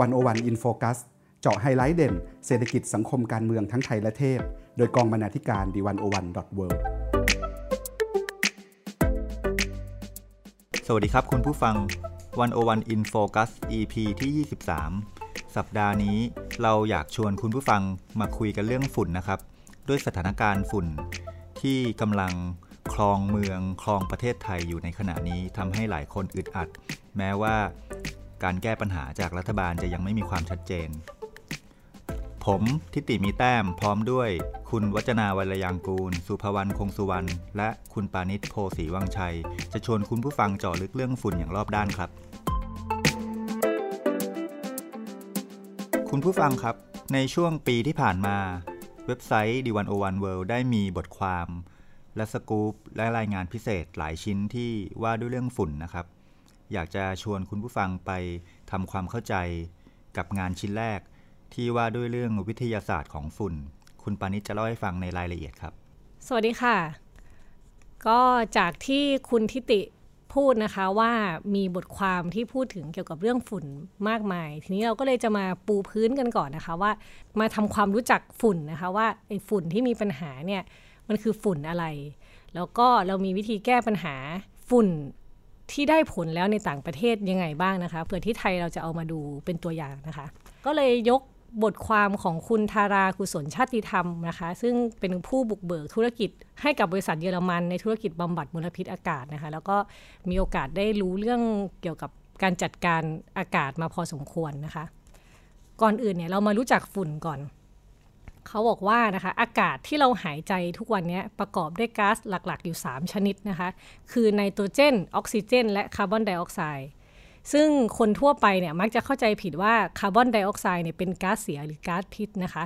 101 In Focus เจาะไฮไลท์เด่น เศรษฐกิจสังคมการเมืองทั้งไทยและเทศโดยกองบรรณาธิการ The101.worldสวัสดีครับคุณผู้ฟังวันโอวันอินโฟคัส EP ที่ 23 สัปดาห์นี้เราอยากชวนคุณผู้ฟังมาคุยกันเรื่องฝุ่นนะครับ ด้วยสถานการณ์ฝุ่นที่กำลังครองเมืองครองประเทศไทยอยู่ในขณะนี้ทำให้หลายคนอึดอัด แม้ว่า การแก้ปัญหาจากรัฐบาลจะยังไม่มีความชัดเจน ผมทิติมีแต้มพร้อมด้วย คุณวัจนาวัลยังกูล สุภวรรณคงสุวรรณและคุณปานิชโพสีวังชัย จะชวนคุณผู้ฟังเจาะลึกเรื่องฝุ่นอย่างรอบด้านครับ คุณผู้ฟังครับ ในช่วงปีที่ผ่านมาเว็บไซต์ D101 World ได้มีบทความ และสกู๊ปและรายงานพิเศษหลายชิ้นที่ว่าด้วยเรื่องฝุ่นนะครับ อยากจะชวนคุณผู้ฟังไปทำความเข้าใจกับงานชิ้นแรก ที่ว่าด้วยเรื่องวิทยาศาสตร์ของฝุ่น คุณปานิชจะเล่าให้ฟังในรายละเอียดครับ สวัสดีค่ะ ก็จากที่คุณทิติพูดนะคะว่ามีบทความที่พูดถึงเกี่ยวกับเรื่องฝุ่นมากมาย ทีนี้เราก็เลยจะมาปูพื้นกันก่อนนะคะว่า มาทำความรู้จักฝุ่นนะคะว่าไอ้ฝุ่นที่มีปัญหาเนี่ยมันคือฝุ่นอะไร แล้วก็เรามีวิธีแก้ปัญหาฝุ่น ที่ได้ผลแล้วในต่างประเทศยังไงบ้างนะคะเผื่อที่ไทยเราจะเอามาดูเป็นตัวอย่างนะคะ ก็เลยยกบทความของคุณทารากุศลชาติธรรมนะคะ ซึ่งเป็นผู้บุกเบิกธุรกิจ ให้กับบริษัทเยอรมันในธุรกิจบำบัดมลพิษอากาศนะคะ แล้วก็มีโอกาสได้รู้เรื่องเกี่ยวกับการจัดการอากาศมาพอสมควรนะคะ ก่อนอื่นเนี่ยเรามารู้จักฝุ่นก่อน เขาบอกว่านะคะอากาศที่เราหายใจทุกวันนี้ประกอบด้วยก๊าซหลักๆ อยู่ 3 ชนิดนะคะ คือไนโตรเจน ออกซิเจน และคาร์บอนไดออกไซด์ซึ่งคนทั่วไปเนี่ยมักจะเข้าใจผิดว่าคาร์บอนไดออกไซด์เนี่ยเป็นก๊าซเสียหรือก๊าซพิษนะคะ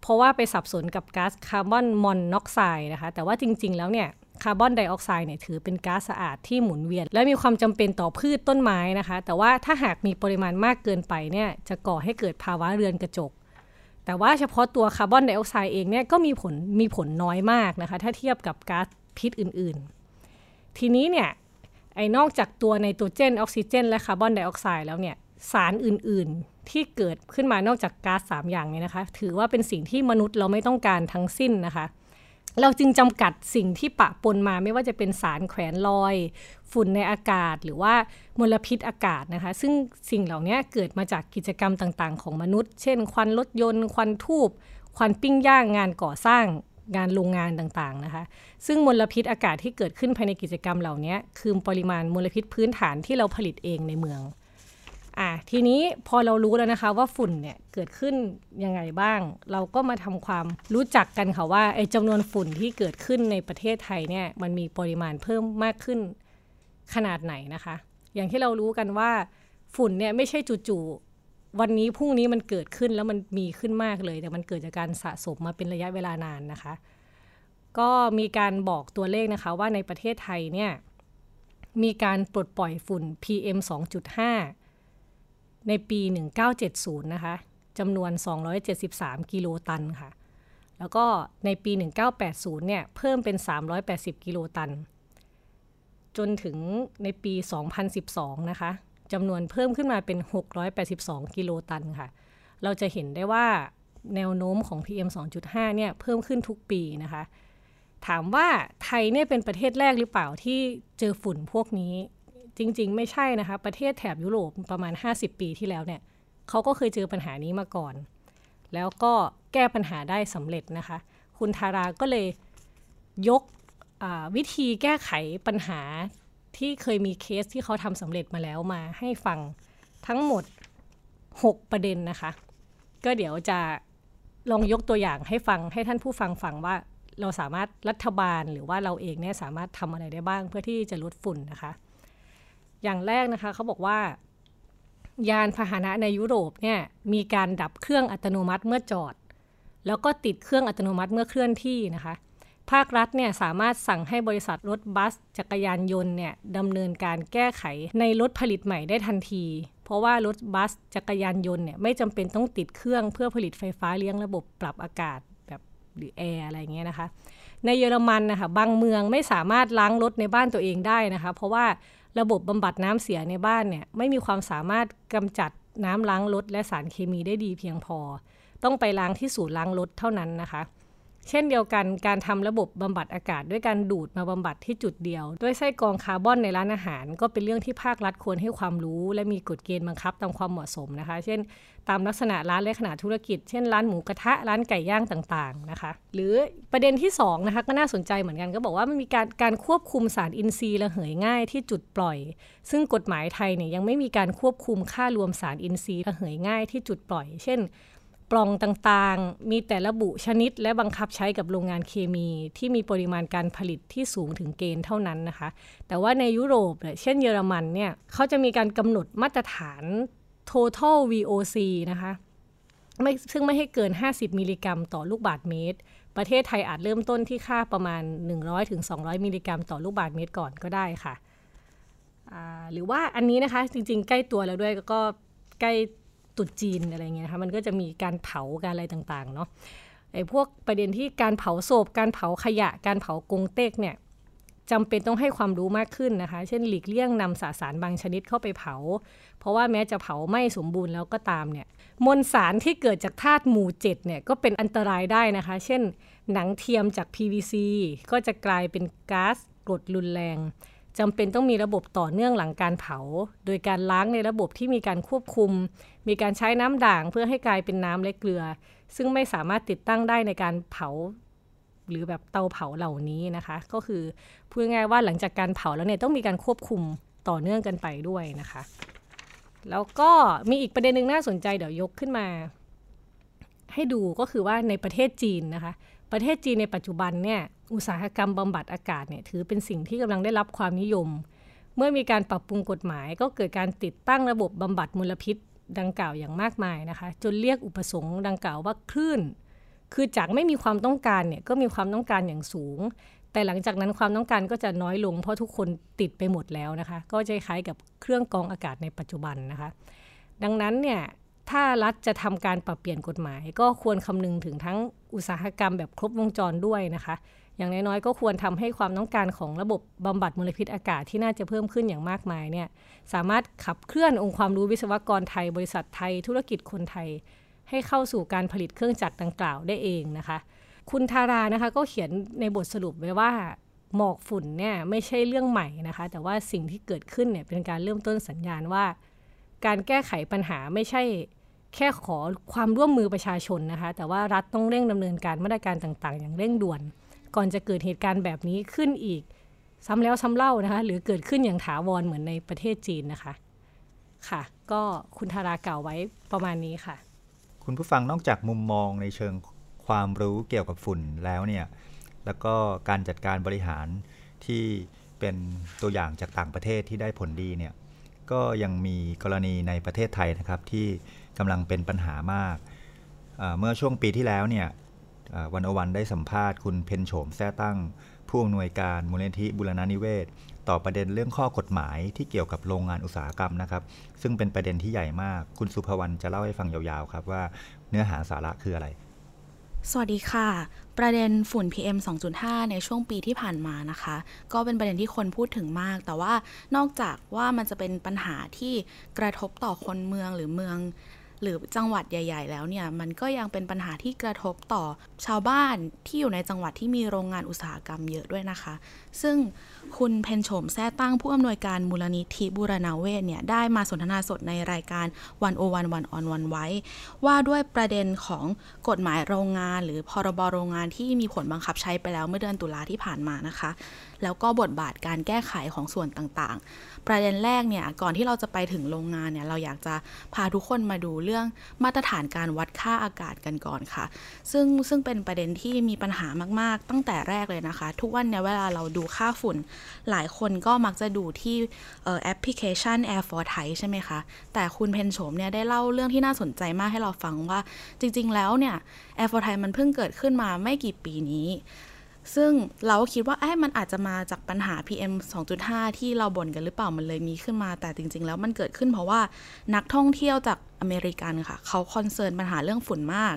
เพราะว่าไปสับสนกับก๊าซคาร์บอนมอนอกไซด์นะคะ แต่ว่าจริง ๆ แล้วเนี่ยคาร์บอนไดออกไซด์เนี่ยถือเป็นก๊าซสะอาดที่หมุนเวียน และมีความจำเป็นต่อพืชต้นไม้นะคะ แต่ว่าถ้าหากมีปริมาณมากเกินไปเนี่ยจะก่อให้เกิดภาวะเรือนกระจก แต่ว่าเฉพาะตัวคาร์บอนไดออกไซด์เองเนี่ยก็มีผลมีผลน้อยมากนะคะ ถ้าเทียบกับก๊าซพิษอื่นๆ ทีนี้เนี่ยไอ้นอกจากตัวไนโตรเจนออกซิเจน และคาร์บอนไดออกไซด์แล้วเนี่ยสารอื่นๆที่เกิดขึ้นมานอกจากก๊าซ3อย่างเนี่ยนะคะ ถือว่าเป็นสิ่งที่มนุษย์เราไม่ต้องการทั้งสิ้นนะคะ เราจึงจำกัดสิ่งที่ปะปนมาไม่ว่าจะเป็นสารแขวนลอย ฝุ่นในอากาศหรือว่ามลพิษอากาศนะคะ ซึ่งสิ่งเหล่านี้เกิดมาจากกิจกรรมต่างๆ ของมนุษย์ เช่น ควันรถยนต์ ควันทูบควันปิ้งย่างงานก่อสร้างงานโรงงานต่างๆนะคะ ซึ่งมลพิษอากาศที่เกิดขึ้นภายในกิจกรรมเหล่านี้คือปริมาณมลพิษพื้นฐานที่เราผลิตเองในเมือง อะทีนี้พอเรารู้แล้วนะคะว่าฝุ่นเนี่ยเกิดขึ้นยังไงบ้าง เราก็มาทำความรู้จักกันค่ะว่าไอ้จำนวนฝุ่นที่เกิดขึ้นในประเทศไทยเนี่ยมันมีปริมาณเพิ่มมากขึ้นขนาดไหนนะคะ อย่างที่เรารู้กันว่าฝุ่นเนี่ยไม่ใช่จู่ๆวันนี้พรุ่งนี้มันเกิดขึ้นแล้วมันมีขึ้นมากเลย แต่มันเกิดจากการสะสมมาเป็นระยะเวลานานนะคะ ก็มีการบอกตัวเลขนะคะว่าในประเทศไทยเนี่ยมีการปลดปล่อยฝุ่น PM 2.5 ในปี 1970 นะคะจำนวน 273 กิโลตันค่ะ แล้วก็ในปี 1980 เนี่ย เพิ่มเป็น 380 กิโลตัน จนถึงในปี 2012 นะคะจำนวนเพิ่มขึ้นมาเป็น 682 กิโลตันค่ะ เราจะเห็นได้ว่าแนวโน้มของ PM 2.5 เนี่ย เพิ่มขึ้นทุกปีนะคะ ถามว่าไทยเนี่ยเป็นประเทศแรกหรือเปล่าที่เจอฝุ่นพวกนี้ จริง ๆ ไม่ใช่นะคะ ประเทศแถบยุโรปประมาณ 50 ปีที่แล้วเนี่ยเขาก็เคยเจอปัญหานี้มาก่อน แล้วก็แก้ปัญหาได้สำเร็จนะคะ คุณทาราก็เลยยกวิธีแก้ไขปัญหาที่เคยมีเคสที่เขาทำสำเร็จมาแล้วมาให้ฟังทั้งหมด 6 ประเด็นนะคะ ก็เดี๋ยวจะลองยกตัวอย่างให้ฟังให้ท่านผู้ฟังฟังว่าเราสามารถรัฐบาลหรือว่าเราเองเนี่ยสามารถทำอะไรได้บ้างเพื่อที่จะลดฝุ่นนะคะ อย่างแรกนะคะเขาบอกว่ายานพาหนะในยุโรปเนี่ยมีการดับเครื่องอัตโนมัติเมื่อจอด แล้วก็ติดเครื่องอัตโนมัติเมื่อเคลื่อนที่นะคะ ภาครัฐเนี่ยสามารถสั่งให้บริษัทรถบัส จักรยานยนต์เนี่ยดำเนินการแก้ไขในรถผลิตใหม่ได้ทันที เพราะว่ารถบัสจักรยานยนต์เนี่ยไม่จำเป็นต้องติดเครื่องเพื่อผลิตไฟฟ้าเลี้ยงระบบปรับอากาศแบบหรือแอร์อะไรเงี้ยนะคะ ในเยอรมันนะคะบางเมืองไม่สามารถล้างรถในบ้านตัวเองได้นะคะ เพราะว่า ระบบบำบัดน้ำเสียในบ้านเนี่ยไม่มีความสามารถกำจัดน้ำล้างรถและสารเคมีได้ดีเพียงพอ ต้องไปล้างที่ศูนย์ล้างรถเท่านั้นนะคะ เช่นเดียวกันการทำระบบบำบัดอากาศ ด้วยการดูดมาบำบัดที่จุดเดียว ด้วยไส้กรองคาร์บอนในร้านอาหาร ก็เป็นเรื่องที่ภาครัฐควรให้ความรู้ และมีกฎเกณฑ์บังคับตามความเหมาะสมนะคะ เช่น ตามลักษณะร้านและขนาดธุรกิจ เช่นร้านหมูกระทะร้านไก่ย่างต่างๆนะคะ หรือประเด็นที่2นะคะก็น่าสนใจเหมือนกันก็บอกว่ามันมีการการควบคุมสารอินทรีย์ระเหยง่ายที่จุดปล่อย ซึ่งกฎหมายไทยเนี่ยยังไม่มีการควบคุมค่ารวมสารอินทรีย์ระเหยง่ายที่จุดปล่อย เช่น ปล่องต่างๆ มีแต่ระบุชนิดและบังคับใช้กับโรงงานเคมีที่มีปริมาณการผลิตที่สูงถึงเกณฑ์เท่านั้นนะคะ แต่ว่าในยุโรปเช่นเยอรมันเนี่ยเขาจะมีการกำหนดมาตรฐาน total VOC นะคะไม่ซึ่งไม่ให้เกิน 50 มิลลิกรัม ต่อลูกบาศก์เมตร ประเทศไทยอาจเริ่มต้นที่ค่าประมาณ 100-200 มิลลิกรัม ต่อลูกบาศก์เมตรก่อนก็ได้ค่ะ หรือว่าอันนี้นะคะจริงๆ ใกล้ตัวแล้วด้วยก็ใกล้ ตุดจีนอะไรเงี้ยนะคะมันก็จะมีการเผาการอะไรต่างๆเนาะไอ้พวกประเด็นที่การเผาศพการเผาขยะ การเผากงเต็กเนี่ยจำเป็นต้องให้ความรู้มากขึ้นนะคะ เช่นหลีกเลี่ยงนำสสารบางชนิดเข้าไปเผา เพราะว่าแม้จะเผาไม่สมบูรณ์แล้วก็ตามเนี่ย มวลสารที่เกิดจากธาตุหมู่เจ็ดเนี่ยก็เป็นอันตรายได้นะคะ เช่น หนังเทียมจาก PVC ก็จะกลายเป็นก๊าซกรดรุนแรง จำเป็นต้องมีระบบต่อเนื่องหลังการเผา โดยการล้างในระบบที่มีการควบคุม มีการใช้น้ำด่างเพื่อให้กลายเป็นน้ำและเกลือ ซึ่งไม่สามารถติดตั้งได้ในการเผา หรือแบบเตาเผาเหล่านี้นะคะ ก็คือพูดง่ายว่าหลังจากการเผาแล้วเนี่ยต้องมีการควบคุมต่อเนื่องกันไปด้วยนะคะ แล้วก็มีอีกประเด็นหนึ่งน่าสนใจเดี๋ยวยกขึ้นมา ให้ดูก็คือว่าในประเทศจีนนะคะ ประเทศจีนในปัจจุบันเนี่ยอุตสาหกรรมบำบัดอากาศเนี่ยถือเป็นสิ่งที่กำลังได้รับความนิยม เมื่อมีการปรับปรุงกฎหมาย ก็เกิดการติดตั้งระบบบำบัดมลพิษดังกล่าวอย่างมากมายนะคะ จนเรียกอุปสงค์ดังกล่าวว่าคลื่น คือจากไม่มีความต้องการเนี่ยก็มีความต้องการอย่างสูง แต่หลังจากนั้นความต้องการก็จะน้อยลง เพราะทุกคนติดไปหมดแล้วนะคะ ก็จะคล้ายกับเครื่องกรองอากาศในปัจจุบันนะคะ ดังนั้นเนี่ย ถ้ารัฐจะทำการปรับเปลี่ยนกฎหมาย ก็ควรคำนึงถึงทั้งอุตสาหกรรมแบบครบวงจรด้วยนะคะ อย่างน้อยๆก็ควรทำให้ความต้องการของระบบบำบัดมลพิษอากาศที่น่าจะเพิ่มขึ้นอย่างมากมายเนี่ยสามารถขับเคลื่อนองค์ความรู้วิศวกรไทย บริษัทไทย ธุรกิจคนไทย ให้เข้าสู่การผลิตเครื่องจักรดังกล่าวได้เองนะคะ คุณทารานะคะก็เขียนในบทสรุปไว้ว่าหมอกฝุ่นเนี่ยไม่ใช่เรื่องใหม่นะคะ แต่ว่าสิ่งที่เกิดขึ้นเนี่ยเป็นการเริ่มต้นสัญญาณว่า การแก้ไขปัญหาไม่ใช่ แค่ขอความร่วมมือประชาชนนะคะ แต่ว่ารัฐต้องเร่งดำเนินการมาตรการต่างๆ อย่างเร่งด่วน ก่อนจะเกิดเหตุการณ์แบบนี้ขึ้นอีก ซ้ำแล้วซ้ำเล่านะคะ หรือเกิดขึ้นอย่างถาวรเหมือนในประเทศจีนนะคะ ค่ะ ก็คุณธารากล่าวไว้ประมาณนี้ค่ะ คุณผู้ฟังนอกจากมุมมองในเชิงความรู้เกี่ยวกับฝุ่นแล้วเนี่ย แล้วก็การจัดการบริหารที่เป็นตัวอย่างจากต่างประเทศที่ได้ผลดีเนี่ย ก็ยังมีกรณีในประเทศไทยนะครับที่ กำลังเป็นปัญหามาก เมื่อช่วงปีที่แล้วเนี่ยวันอวันได้สัมภาษณ์คุณเพนโฉมแท้ตั้ง ผู้อำนวยการมูลนิธิบุรณานิเวศ ต่อประเด็นเรื่องข้อกฎหมายที่เกี่ยวกับโรงงานอุตสาหกรรมนะครับ ซึ่งเป็นประเด็นที่ใหญ่มาก คุณสุภวรรณจะเล่าให้ฟังยาวๆครับว่าเนื้อหาสาระคืออะไร สวัสดีค่ะ ประเด็นฝุ่น PM 2.5 ในช่วงปีที่ผ่านมานะคะ ก็เป็นประเด็นที่คนพูดถึงมาก แต่ว่านอกจากว่ามันจะเป็นปัญหาที่กระทบต่อคนเมืองหรือเมือง หรือจังหวัดใหญ่ ๆ แล้วเนี่ย มันก็ยังเป็นปัญหาที่กระทบต่อชาวบ้านที่อยู่ในจังหวัดที่มีโรงงานอุตสาหกรรมเยอะด้วยนะคะ ซึ่งคุณเพนโฉมแท้ตั้งผู้อำนวยการมูลนิธิบุรณาเวศเนี่ยได้มาสนทนาสดในรายการวันโอวันวันออนวันไว้ ว่าด้วยประเด็นของกฎหมายโรงงาน หรือพรบโรงงานที่มีผลบังคับใช้ไปแล้วเมื่อเดือนตุลาที่ผ่านมานะคะ แล้วก็บทบาทการแก้ไขของส่วนต่างๆ ประเด็นแรกเนี่ยก่อนที่เราจะไปถึงโรงงานเนี่ยเราอยากจะพาทุกคนมาดูเรื่องมาตรฐานการวัดค่าอากาศกันก่อนค่ะ ซึ่งซึ่งเป็นประเด็นที่มีปัญหามาก ๆ ตั้งแต่แรกเลยนะคะ ทุกวันเนี่ยเวลาเราดูค่าฝุ่น หลายคนก็มักจะดูที่แอปพลิเคชัน Air for Thai ใช่ไหมคะ แต่คุณเพ็ญโฉมเนี่ยได้เล่าเรื่องที่น่าสนใจมากให้เราฟังว่าจริง ๆ แล้วเนี่ย Air4Thai มันเพิ่งเกิดขึ้นมาไม่กี่ปีนี้ ซึ่งเราก็คิดว่าไอ้มันอาจจะมาจากปัญหา PM 2.5 ที่เราบ่นกันหรือเปล่ามันเลยมีขึ้นมา แต่จริง ๆ แล้วมันเกิดขึ้นเพราะว่านักท่องเที่ยวจากอเมริกันค่ะ เขา concern ปัญหาเรื่องฝุ่นมาก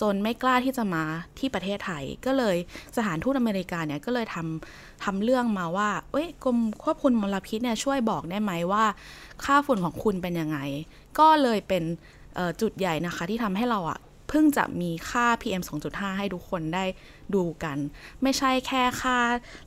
จนไม่กล้าที่จะมาที่ประเทศไทย ก็เลยสถานทูตอเมริกาเนี่ยก็เลยทำทำเรื่องมาว่า เอ้ยกรมควบคุมมลพิษเนี่ยช่วยบอกได้ไหมว่า ค่าฝุ่นของคุณเป็นยังไง ก็เลยเป็นจุดใหญ่นะคะที่ทำให้เราอะเพิ่งจะมีค่า PM 2.5 ให้ทุกคนได้ ดูกัน ไม่ใช่แค่ค่า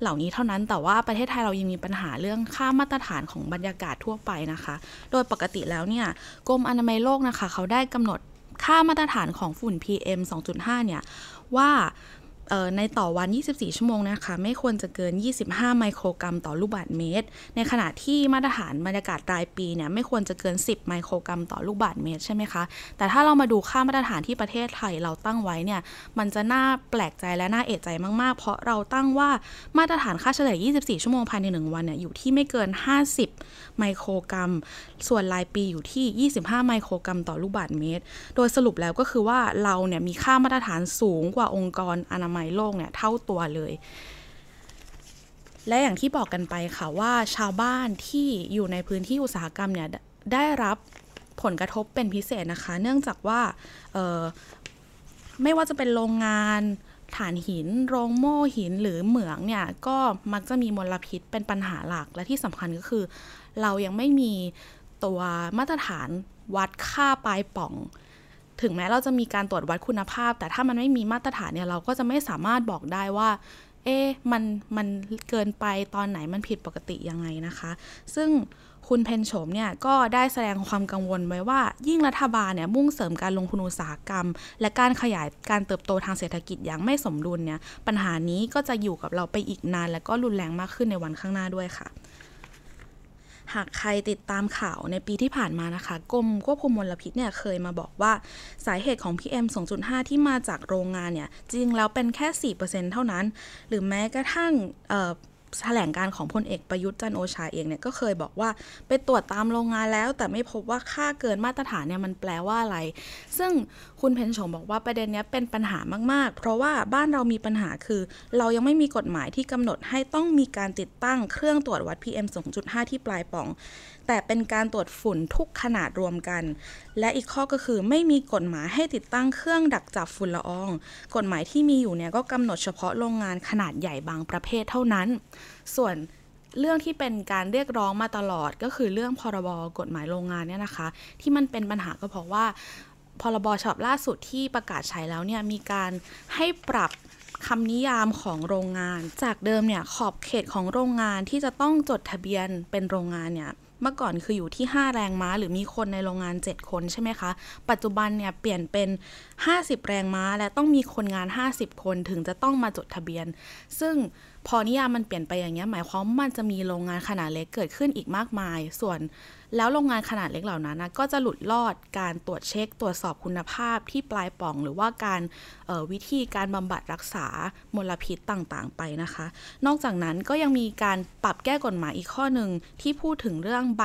เหล่านี้เท่านั้น แต่ว่าประเทศไทยเรายังมีปัญหาเรื่องค่ามาตรฐานของบรรยากาศทั่วไปนะคะ โดยปกติแล้วเนี่ยกรมอนามัยโลกนะคะ เขาได้กำหนดค่ามาตรฐานของฝุ่น PM 2.5 เนี่ยว่า ในต่อวัน 24 ชั่วโมงนะคะ ไม่ควรจะเกิน 25 ไมโครกรัมต่อลูกบาศก์เมตร ในขณะที่มาตรฐานบรรยากาศรายปีเนี่ยไม่ควรจะเกิน 10 ไมโครกรัมต่อลูกบาศก์เมตรใช่ไหมคะ แต่ถ้าเรามาดูค่ามาตรฐานที่ประเทศไทยเราตั้งไว้เนี่ย มันจะน่าแปลกใจและน่าเอะใจมาก ๆ เพราะเราตั้งว่ามาตรฐานค่าเฉลี่ย 24 ชั่วโมงภายใน 1 วันเนี่ยอยู่ที่ไม่เกิน 50 ไมโครกรัม ส่วนรายปีอยู่ที่ 25 ไมโครกรัมต่อลูกบาศก์เมตร โดยสรุปแล้วก็คือว่าเราเนี่ยมีค่ามาตรฐานสูงกว่าองค์กรอนามัยโลกเนี่ยเท่าตัวเลย และอย่างที่บอกกันไปค่ะว่าชาวบ้านที่อยู่ในพื้นที่อุตสาหกรรมเนี่ยได้รับผลกระทบเป็นพิเศษนะคะ เนื่องจากว่าไม่ว่าจะเป็นโรงงานฐานหิน โรงโม่หินหรือเหมืองเนี่ย ก็มักจะมีมลพิษเป็นปัญหาหลักและที่สำคัญก็คือ เรายังไม่มีตัวมาตรฐานวัดค่าปลายป่อง ถึงแม้เราจะมีการตรวจวัดคุณภาพ แต่ถ้ามันไม่มีมาตรฐานเนี่ยเราก็จะไม่สามารถบอกได้ว่า เอ๊มันมันเกินไปตอนไหนมันผิดปกติยังไงนะคะ ซึ่งคุณเพนโฉมเนี่ยก็ได้แสดงความกังวลไว้ว่า ยิ่งรัฐบาลเนี่ยมุ่งเสริมการลงทุนอุตสาหกรรม และการขยายการเติบโตทางเศรษฐกิจอย่างไม่สมดุลเนี่ยปัญหานี้ก็จะอยู่กับเราไปอีกนาน และก็รุนแรงมากขึ้นในวันข้างหน้าด้วยค่ะ หากใครติดตามข่าวในปีที่ผ่านมานะคะกรมควบคุมมลพิษเนี่ยเคยมาบอกว่าสาเหตุของ PM 2.5 ที่มาจากโรงงานเนี่ยจริงแล้วเป็นแค่ 4%เท่านั้น หรือแม้กระทั่ง แถลงการของพลเอกประยุทธ์จันโอชาเองเนี่ยก็เคยบอกว่าไปตรวจตามโรงงานแล้ว แต่ไม่พบว่าค่าเกินมาตรฐานเนี่ยมันแปลว่าอะไร ซึ่งคุณเพนชงบอกว่าประเด็นนี้เป็นปัญหามากๆ เพราะว่าบ้านเรามีปัญหาคือ เรายังไม่มีกฎหมายที่กำหนดให้ต้องมีการติดตั้งเครื่องตรวจวัด PM 2.5 ที่ปลายป่อง แต่เป็นการตรวจฝุ่นทุกขนาดรวมกัน และอีกข้อก็คือไม่มีกฎหมายให้ติดตั้งเครื่องดักจับฝุ่นละออง กฎหมายที่มีอยู่เนี่ยก็กำหนดเฉพาะโรงงานขนาดใหญ่บางประเภทเท่านั้น ส่วนเรื่องที่เป็นการเรียกร้องมาตลอดก็คือเรื่องพรบกฎหมายโรงงานเนี่ยนะคะ ที่มันเป็นปัญหาก็เพราะว่าพรบฉบับล่าสุดที่ประกาศใช้แล้วเนี่ยมีการให้ปรับคำนิยามของโรงงาน จากเดิมเนี่ยขอบเขตของโรงงานที่จะต้องจดทะเบียนเป็นโรงงานเนี่ย เมื่อก่อนคืออยู่ที่ 5 แรงม้า หรือมีคนในโรงงาน 7 คนใช่ไหมคะ ปัจจุบันเนี่ยเปลี่ยนเป็น 50 แรงม้า และต้องมีคนงาน 50 คนถึงจะต้องมาจดทะเบียน ซึ่งพอนิยามมันเปลี่ยนไปอย่างเงี้ยหมายความว่ามันจะมีโรงงานขนาดเล็กเกิดขึ้นอีกมากมาย ส่วน แล้วโรงงานขนาดเล็กเหล่านั้นนะก็จะหลุดลอดการตรวจเช็ค ตรวจสอบคุณภาพที่ปลายป่อง หรือว่าการวิธีการบำบัดรักษามลพิษต่างๆ ไปนะคะ นอกจากนั้นก็ยังมีการปรับแก้กฎหมายอีกข้อหนึ่งที่พูดถึงเรื่องใบ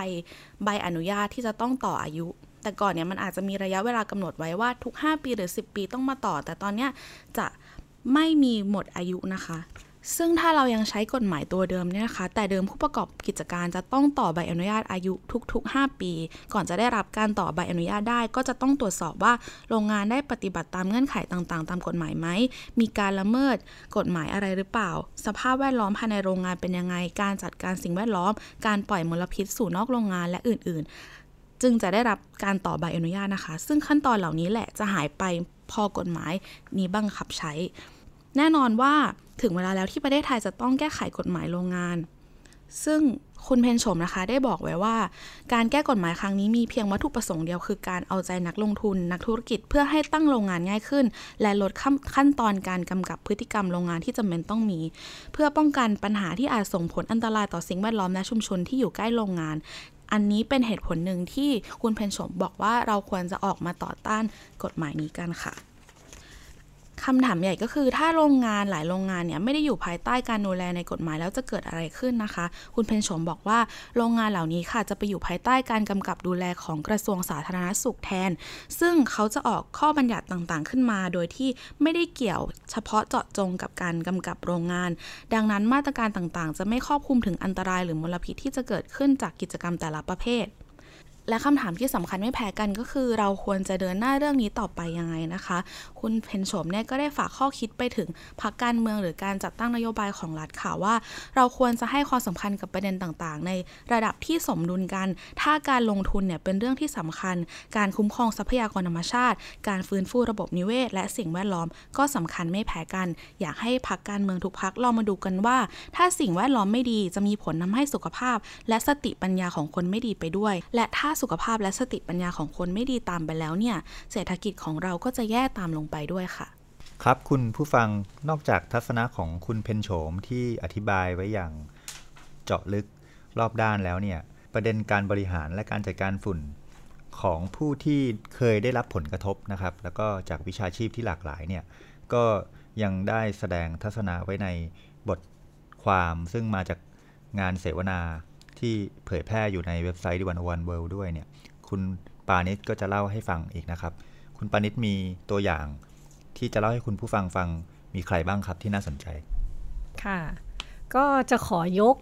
ใบอนุญาตที่จะต้องต่ออายุแต่ก่อนเนี่ยมันอาจจะมีระยะเวลากำหนดไว้ว่าทุก 5 ปีหรือ 10 ปีต้องมาต่อ แต่ตอนนี้จะไม่มีหมดอายุนะคะ ซึ่งถ้าเรายังใช้กฎหมายตัวเดิมเนี่ยนะคะ แต่เดิมผู้ประกอบกิจการจะต้องต่อใบอนุญาตอายุทุก ๆ 5 ปี ก่อนจะได้รับการต่อใบอนุญาตได้ ก็จะต้องตรวจสอบว่าโรงงานได้ปฏิบัติตามเงื่อนไขต่างๆ ตามกฎหมายไหม มีการละเมิดกฎหมายอะไรหรือเปล่า สภาพแวดล้อมภายในโรงงานเป็นยังไง การจัดการสิ่งแวดล้อม การปล่อยมลพิษสู่นอกโรงงานและอื่น ๆ จึงจะได้รับการต่อใบอนุญาตนะคะ ซึ่งขั้นตอนเหล่านี้แหละจะหายไปพอกฎหมายนี้บังคับใช้ แน่นอนว่าถึงเวลาแล้วที่ประเทศไทยจะต้องแก้ไขกฎหมายโรงงาน ซึ่งคุณเพนชมนะคะได้บอกไว้ว่า การแก้กฎหมายครั้งนี้มีเพียงวัตถุประสงค์เดียวคือการเอาใจนักลงทุน นักธุรกิจเพื่อให้ตั้งโรงงานง่ายขึ้น และลดขั้นตอนการกำกับพฤติกรรมโรงงานที่จำเป็นต้องมี เพื่อป้องกันปัญหาที่อาจส่งผลอันตรายต่อสิ่งแวดล้อมและชุมชนที่อยู่ใกล้โรงงาน อันนี้เป็นเหตุผลหนึ่งที่คุณเพนชมบอกว่าเราควรจะออกมาต่อต้านกฎหมายนี้กันค่ะ คำถามใหญ่ก็คือถ้าโรงงานหลายโรงงานเนี่ยไม่ได้อยู่ภายใต้การดูแลในกฎหมายแล้วจะเกิดอะไรขึ้นนะคะ คุณเพนชมบอกว่าโรงงานเหล่านี้ค่ะจะไปอยู่ภายใต้การกำกับดูแลของกระทรวงสาธารณสุขแทน ซึ่งเขาจะออกข้อบัญญัติต่างๆ ขึ้นมา โดยที่ไม่ได้เกี่ยวเฉพาะเจาะจงกับการกำกับโรงงาน ดังนั้นมาตรการต่างๆ จะไม่ครอบคลุมถึงอันตรายหรือมลพิษที่จะเกิดขึ้นจากกิจกรรมแต่ละประเภท และคำถามที่สำคัญไม่แพ้กันก็คือ เราควรจะเดินหน้าเรื่องนี้ต่อไปยังไงนะคะ คุณเพนโฉมเนี่ยก็ได้ฝากข้อคิดไปถึงพรรคการเมืองหรือการจัดตั้งนโยบายของรัฐค่ะว่า เราควรจะให้ความสำคัญกับประเด็นต่างๆ ในระดับที่สมดุลกัน ถ้าการลงทุนเนี่ยเป็นเรื่องที่สำคัญ การคุ้มครองทรัพยากรธรรมชาติ การฟื้นฟูระบบนิเวศ และสิ่งแวดล้อม ก็สำคัญไม่แพ้กัน อยากให้พรรคการเมืองทุกพรรคลองมาดูกันว่า ถ้าสิ่งแวดล้อมไม่ดีจะมีผลทาให้สุขภาพ และสติปัญญาของคนไม่ดีไปด้วย และถ้าสุขภาพและสติปัญญาของคนไม่ดีตามไปแล้วเนี่ย เศรษฐกิจของเราก็จะแย่ตามลงไปด้วยค่ะ ครับคุณผู้ฟังนอกจากทัศนะของคุณเพนโฉมที่อธิบายไว้อย่างเจาะลึกรอบด้านแล้วเนี่ย ประเด็นการบริหารและการจัดการฝุ่นของผู้ที่เคยได้รับผลกระทบนะครับ แล้วก็จากวิชาชีพที่หลากหลายเนี่ย ก็ยังได้แสดงทัศนะไว้ในบทความซึ่งมาจากงานเสวนา ที่เผยแพร่อยู่ในเว็บไซต์ดิวันวันเวิลด์ด้วยเนี่ย คุณปานิชก็จะเล่าให้ฟังอีกนะครับ คุณปานิชมีตัวอย่างที่จะเล่าให้คุณผู้ฟังฟังมีใครบ้างครับที่น่าสนใจ ค่ะ ก็จะขอยก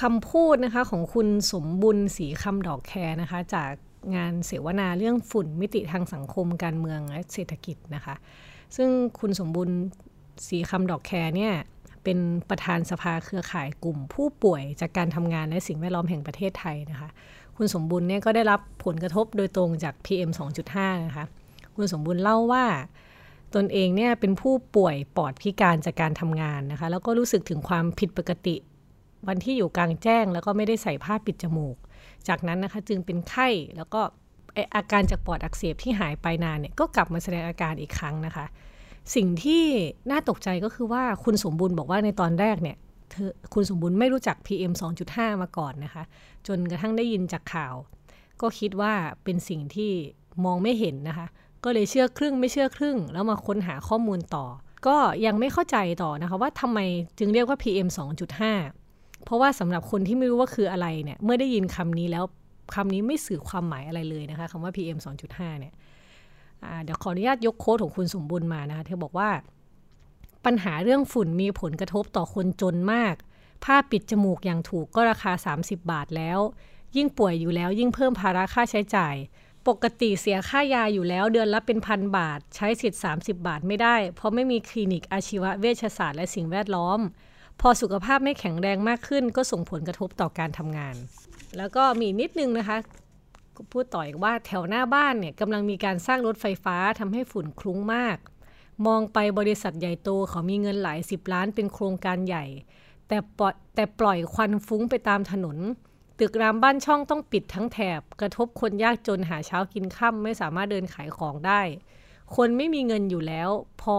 คำพูดนะคะของคุณสมบุญสีคำดอกแคร์นะคะ จากงานเสวนาเรื่องฝุ่นมิติทางสังคมการเมืองและเศรษฐกิจนะคะ ซึ่งคุณสมบุญสีคำดอกแคร์เนี่ย เป็นประธานสภาเครือข่ายกลุ่ม ผู้ป่วยจากการทำงานในสิ่งแวดล้อมแห่งประเทศไทยนะคะ คุณสมบุญเนี่ยก็ได้รับผลกระทบโดยตรงจาก PM 2.5 นะคะ คุณสมบุญเล่าว่าตนเองเนี่ยเป็นผู้ป่วยปอดพิการจากการทำงานนะคะ แล้วก็รู้สึกถึงความผิดปกติ วันที่อยู่กลางแจ้ง แล้วก็ไม่ได้ใส่ผ้าปิดจมูก จากนั้นนะคะจึงเป็นไข้แล้วก็อาการจากปอดอักเสบที่หายไปนานเนี่ยก็กลับมาแสดงอาการอีกครั้งนะคะ สิ่งที่น่าตกใจก็คือว่าคุณสมบุญบอกว่าในตอนแรกเนี่ยคุณสมบูรณ์ไม่รู้จัก PM 2.5 มาก่อนนะคะ จนกระทั่งได้ยินจากข่าว ก็คิดว่าเป็นสิ่งที่มองไม่เห็นนะคะ ก็เลยเชื่อครึ่งไม่เชื่อครึ่ง แล้วมาค้นหาข้อมูลต่อ ก็ยังไม่เข้าใจต่อนะคะว่าทำไมจึงเรียกว่า PM 2.5 เพราะว่าสำหรับคนที่ไม่รู้ว่าคืออะไรเนี่ยเมื่อได้ยินคำนี้แล้วคำนี้ไม่สื่อความหมายอะไรเลยนะคะคำว่า PM 2.5 เนี่ย เดี๋ยวขออนุญาตยกโค้ดของคุณสมบุญมานะคะเธอบอกว่า ปัญหาเรื่องฝุ่นมีผลกระทบต่อคนจนมาก ผ้าปิดจมูกอย่างถูกก็ราคา 30 บาทแล้ว ยิ่งป่วยอยู่แล้วยิ่งเพิ่มภาระค่าใช้จ่าย ปกติเสียค่ายาอยู่แล้วเดือนละเป็นพันบาท ใช้สิทธิ์ 30 บาทไม่ได้ เพราะไม่มีคลินิกอาชีวะเวชศาสตร์และสิ่งแวดล้อม พอสุขภาพไม่แข็งแรงมากขึ้น ก็ส่งผลกระทบต่อการทำงาน แล้วก็มีนิดนึงนะคะ พูดต่ออีกว่าแถวหน้าบ้านเนี่ยกำลังมีการสร้างรถไฟฟ้าทำให้ฝุ่นคลุ้งมาก มองไปบริษัทใหญ่โตเขามีเงินหลายสิบล้านเป็นโครงการใหญ่ แต่ปล่อยแต่ปล่อยควันฟุ้งไปตามถนน ตึกรามบ้านช่องต้องปิดทั้งแถบ กระทบคนยากจนหาเช้ากินค่ำไม่สามารถเดินขายของได้ คนไม่มีเงินอยู่แล้ว พอ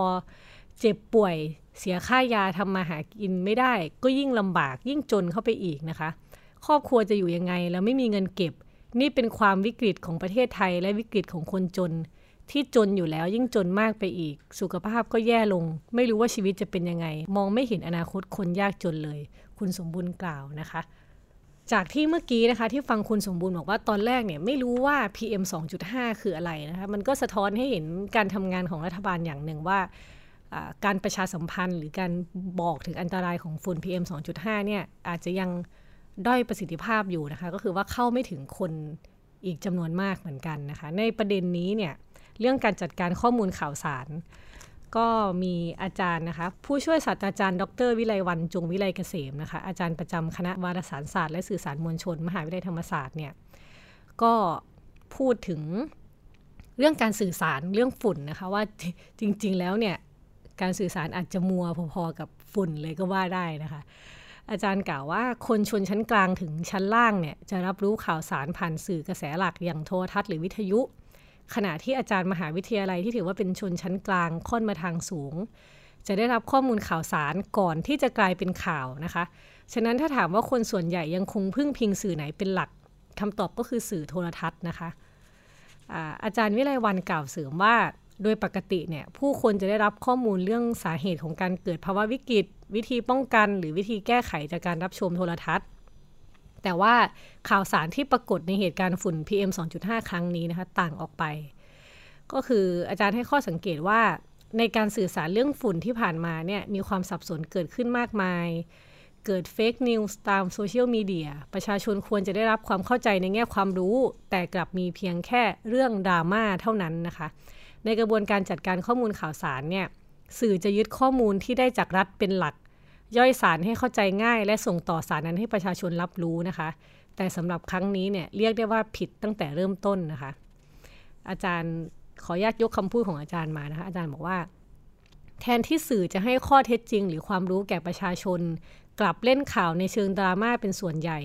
เจ็บป่วยเสียค่ายาทำมาหากินไม่ได้ ก็ยิ่งลำบากยิ่งจนเข้าไปอีกนะคะ ครอบครัวจะอยู่ยังไงแล้วไม่มีเงินเก็บ นี่เป็นความวิกฤตของประเทศไทยและวิกฤตของคนจน ที่จนอยู่แล้วยิ่งจนมากไปอีก สุขภาพก็แย่ลง ไม่รู้ว่าชีวิตจะเป็นยังไง มองไม่เห็นอนาคตคนยากจนเลย คุณสมบูรณ์กล่าวนะคะ จากที่เมื่อกี้นะคะ ที่ฟังคุณสมบูรณ์บอกว่าตอนแรกเนี่ยไม่รู้ว่า PM 2.5 คืออะไรนะคะมันก็สะท้อนให้เห็นการทำงานของรัฐบาลอย่างหนึ่งว่าการประชาสัมพันธ์หรือการบอกถึงอันตรายของฝุ่น PM 2.5 เนี่ยอาจจะยัง ด้อยประสิทธิภาพอยู่นะคะ ก็คือว่าเข้าไม่ถึงคนอีกจำนวนมากเหมือนกันนะคะ ในประเด็นนี้เนี่ยเรื่องการจัดการข้อมูลข่าวสาร ก็มีอาจารย์นะคะ ผู้ช่วยศาสตราจารย์ ดร วิไลวันจงวิไลเกษมนะคะ อาจารย์ประจำคณะวารสารศาสตร์และสื่อสารมวลชน มหาวิทยาลัยธรรมศาสตร์เนี่ยก็พูดถึงเรื่องการสื่อสารเรื่องฝุ่นนะคะว่าจริง ๆ แล้วเนี่ยการสื่อสารอาจจะมัวพอๆกับฝุ่นเลยก็ว่าได้นะคะ อาจารย์กล่าวว่าคนชนชั้นกลางถึงชั้นล่างเนี่ยจะรับรู้ข่าวสารผ่านสื่อกระแสหลักอย่างโทรทัศน์หรือวิทยุ ขณะที่อาจารย์มหาวิทยาลัยที่ถือว่าเป็นชนชั้นกลางค่อนมาทางสูง จะได้รับข้อมูลข่าวสารก่อนที่จะกลายเป็นข่าวนะคะ ฉะนั้นถ้าถามว่าคนส่วนใหญ่ยังคงพึ่งพิงสื่อไหนเป็นหลักคำตอบก็คือสื่อโทรทัศน์นะคะอาอาจารย์วิไลวันกล่าวเสริมว่า โดยปกติเนี่ยผู้คนจะได้รับข้อมูลเรื่องสาเหตุของการเกิดภาวะวิกฤต วิธีป้องกันหรือวิธีแก้ไขจากการรับชมโทรทัศน์ แต่ว่าข่าวสารที่ปรากฏในเหตุการณ์ฝุ่น PM 2.5 ครั้งนี้นะคะต่างออกไป ก็คืออาจารย์ให้ข้อสังเกตว่าในการสื่อสารเรื่องฝุ่นที่ผ่านมาเนี่ยมีความสับสนเกิดขึ้นมากมาย เกิด fake news ตามโซเชียลมีเดียประชาชนควรจะได้รับความเข้าใจในแง่ความรู้ แต่กลับมีเพียงแค่เรื่องดราม่าเท่านั้นนะคะ ในกระบวนการจัดการข้อมูลข่าวสารเนี่ย สื่อจะยึดข้อมูลที่ได้จากรัฐเป็นหลัก ย่อยสารให้เข้าใจง่าย และส่งต่อสารนั้นให้ประชาชนรับรู้นะคะ แต่สำหรับครั้งนี้เนี่ยเรียกได้ว่าผิดตั้งแต่เริ่มต้นนะคะ อาจารย์ขออนุญาตยกคำพูดของอาจารย์มานะคะอาจารย์บอกว่า แทนที่สื่อจะให้ข้อเท็จจริง หรือความรู้แก่ประชาชน กลับเล่นข่าวในเชิงดราม่าเป็นส่วนใหญ่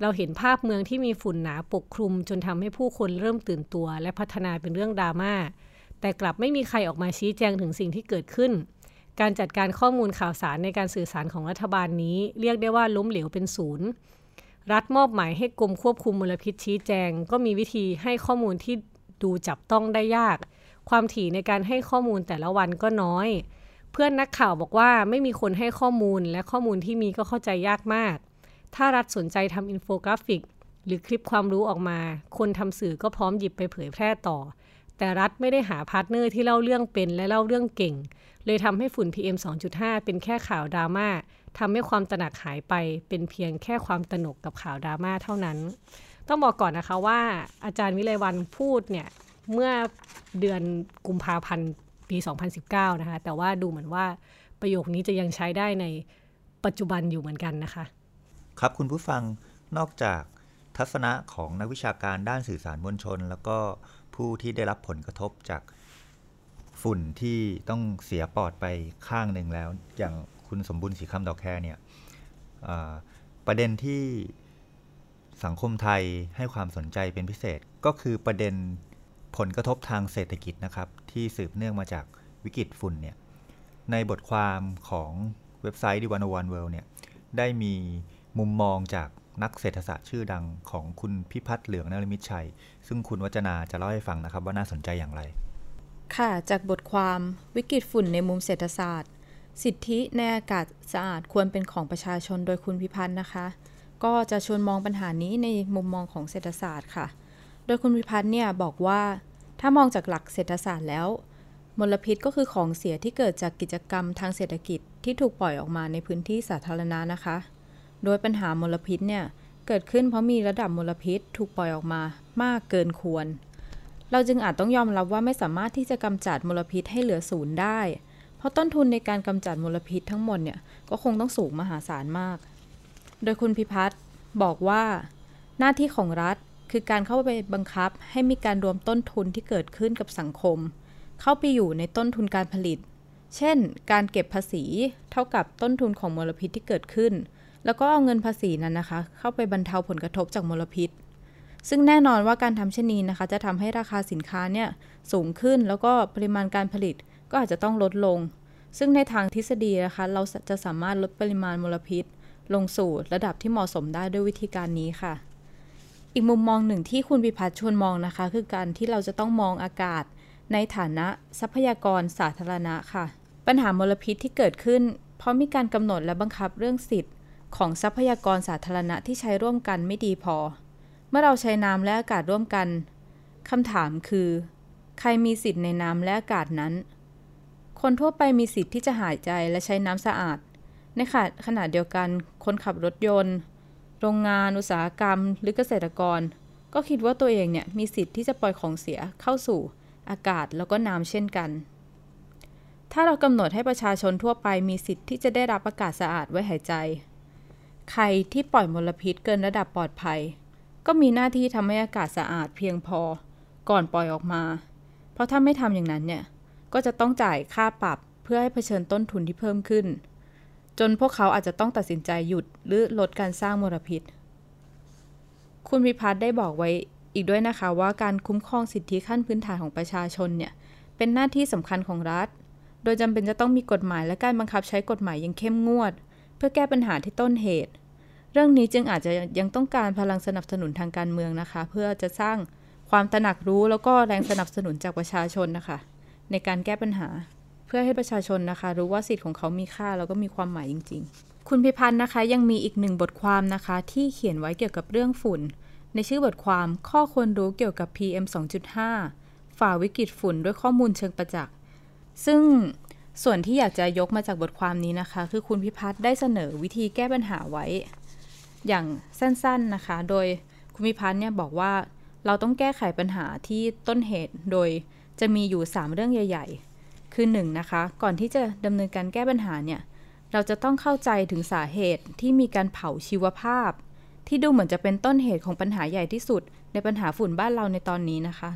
เราเห็นภาพเมืองที่มีฝุ่นหนาปกคลุม จนทำให้ผู้คนเริ่มตื่นตัว และพัฒนาเป็นเรื่องดราม่า แต่กลับไม่มีใครออกมาชี้แจงถึงสิ่งที่เกิดขึ้น การจัดการข้อมูลข่าวสารในการสื่อสารของรัฐบาลนี้ เรียกได้ว่าล้มเหลวเป็นศูนย์ รัฐมอบหมายให้กรมควบคุมมลพิษชี้แจง ก็มีวิธีให้ข้อมูลที่ดูจับต้องได้ยาก ความถี่ในการให้ข้อมูลแต่ละวันก็น้อย เพื่อนนักข่าวบอกว่าไม่มีคนให้ข้อมูลและข้อมูลที่มีก็เข้าใจยากมาก ถ้ารัฐสนใจทำอินโฟกราฟิก หรือคลิปความรู้ออกมา คนทำสื่อก็พร้อมหยิบไปเผยแพร่ต่อ แต่รัฐไม่ได้หา partner ที่เล่าเรื่องเป็นและเล่าเรื่องเก่ง เลยทำให้ฝุ่น PM 2.5 เป็นแค่ข่าวดราม่าทำให้ความตระหนักหายไป เป็นเพียงแค่ความตระหนกกับข่าวดราม่าเท่านั้น ต้องบอกก่อนนะคะว่าอาจารย์วิไลวรรณพูดเนี่ยเมื่อเดือนกุมภาพันธ์ปี 2019 นะคะ แต่ว่าดูเหมือนว่าประโยคนี้จะยังใช้ได้ในปัจจุบันอยู่เหมือนกันนะคะ ครับคุณผู้ฟังนอกจากทัศนะของนักวิชาการด้านสื่อสารมวลชน แล้วก็ ผู้ที่ได้รับผลกระทบจากฝุ่นที่ต้องเสียปอดไปข้างหนึ่งแล้ว อย่างคุณสมบุญสีคำดอกแคเนี่ยประเด็นที่สังคมไทยให้ความสนใจเป็นพิเศษก็คือประเด็นผลกระทบทางเศรษฐกิจนะครับ ที่สืบเนื่องมาจากวิกฤตฝุ่นเนี่ยในบทความของเว็บไซต์ดิวันวันเวิลด์เนี่ยได้มีมุมมองจาก นักเศรษฐศาสตร์ชื่อดังของคุณพิพัฒน์เหลืองนรมิตชัย ซึ่งคุณวัจนาจะเล่าให้ฟังนะครับว่าน่าสนใจอย่างไร ค่ะ จากบทความวิกฤตฝุ่นในมุมเศรษฐศาสตร์ สิทธิในอากาศสะอาดควรเป็นของประชาชนโดยคุณพิพัฒน์นะคะ ก็จะชวนมองปัญหานี้ในมุมมองของเศรษฐศาสตร์ค่ะ โดยคุณพิพัฒน์เนี่ยบอกว่าถ้ามองจากหลักเศรษฐศาสตร์แล้ว มลพิษก็คือของเสียที่เกิดจากกิจกรรมทางเศรษฐกิจที่ถูกปล่อยออกมาในพื้นที่สาธารณะนะคะ โดยปัญหามลพิษเนี่ยเกิดขึ้นเพราะมีระดับมลพิษถูกปล่อยออกมามากเกินควร เราจึงอาจต้องยอมรับว่าไม่สามารถที่จะกำจัดมลพิษให้เหลือศูนย์ได้ เพราะต้นทุนในการกำจัดมลพิษทั้งหมดเนี่ยก็คงต้องสูงมหาศาลมาก โดยคุณพิพัฒน์บอกว่า หน้าที่ของรัฐคือการเข้าไปบังคับให้มีการรวมต้นทุนที่เกิดขึ้นกับสังคม เข้าไปอยู่ในต้นทุนการผลิต เช่น การเก็บภาษีเท่ากับต้นทุนของมลพิษที่เกิดขึ้น แล้วก็เอาเงินภาษีนั้นนะคะ เข้าไปบรรเทาผลกระทบจากมลพิษ ซึ่งแน่นอนว่าการทำเช่นนี้นะคะ จะทำให้ราคาสินค้าเนี่ยสูงขึ้นแล้วก็ปริมาณการผลิตก็อาจจะต้องลดลง ซึ่งในทางทฤษฎีนะคะ เราจะสามารถลดปริมาณมลพิษ ลงสู่ระดับที่เหมาะสมได้ด้วยวิธีการนี้ค่ะ อีกมุมมองหนึ่งที่คุณพิพัฒน์ชวนมองนะคะ คือการที่เราจะต้องมองอากาศ ในฐานะทรัพยากรสาธารณะค่ะ ปัญหามลพิษที่เกิดขึ้น เพราะมีการกำหนดและบังคับเรื่องสิทธิ์ ของทรัพยากรสาธารณะที่ใช้ร่วมกันไม่ดีพอ เมื่อเราใช้น้ำและอากาศร่วมกันคำถามคือ ใครมีสิทธิ์ในน้ำและอากาศนั้น คนทั่วไปมีสิทธิ์ที่จะหายใจและใช้น้ำสะอาด ในขณะเดียวกัน คนขับรถยนต์ โรงงาน อุตสาหกรรม หรือเกษตรกร ก็คิดว่าตัวเองเนี่ยมีสิทธิ์ที่จะปล่อยของเสียเข้าสู่อากาศแล้วก็น้ำเช่นกัน ถ้าเรากำหนดให้ประชาชนทั่วไปมีสิทธิ์ที่จะได้รับอากาศสะอาดไว้หายใจ ใครที่ปล่อยมลพิษเกินระดับปลอดภัย ก็มีหน้าที่ทำให้อากาศสะอาดเพียงพอ ก่อนปล่อยออกมา เพราะถ้าไม่ทำอย่างนั้นเนี่ย ก็จะต้องจ่ายค่าปรับเพื่อให้เผชิญต้นทุนที่เพิ่มขึ้น จนพวกเขาอาจจะต้องตัดสินใจหยุดหรือลดการสร้างมลพิษ คุณวิพัฒน์ได้บอกไว้อีกด้วยนะคะว่าการคุ้มครองสิทธิขั้นพื้นฐานของประชาชนเนี่ยเป็นหน้าที่สำคัญของรัฐ โดยจำเป็นจะต้องมีกฎหมายและการบังคับใช้กฎหมายอย่างเข้มงวดเพื่อแก้ปัญหาที่ต้นเหตุ เรื่องนี้จึงอาจจะยังต้องการพลังสนับสนุนทางการเมืองนะคะ เพื่อจะสร้างความตระหนักรู้แล้วก็แรงสนับสนุนจากประชาชนนะคะ ในการแก้ปัญหา เพื่อให้ประชาชนนะคะ รู้ว่าสิทธิ์ของเขามีค่าแล้วก็มีความหมายจริง ๆ คุณพิพัฒน์นะคะยังมีอีกหนึ่งบทความนะคะ ที่เขียนไว้เกี่ยวกับเรื่องฝุ่น ในชื่อบทความข้อควรรู้เกี่ยวกับ PM 2.5 ฝ่าวิกฤตฝุ่นด้วยข้อมูลเชิงประจักษ์ซึ่ง ส่วนที่อยากจะยกมาจากบทความนี้นะคะ คือคุณพิพัฒน์ได้เสนอวิธีแก้ปัญหาไว้ อย่างสั้นๆนะคะ โดยคุณพิพัฒน์เนี่ยบอกว่าเราต้องแก้ไขปัญหาที่ต้นเหตุโดยจะมีอยู่ 3 เรื่องใหญ่ ๆ คือ1นนะคะ ก่อนที่จะดำเนินการแก้ปัญหาเนี่ย เราจะต้องเข้าใจถึงสาเหตุที่มีการเผาชีวภาพ ที่ดูเหมือนจะเป็นต้นเหตุของปัญหาใหญ่ที่สุด ในปัญหาฝุ่นบ้านเราในตอนนี้นะคะ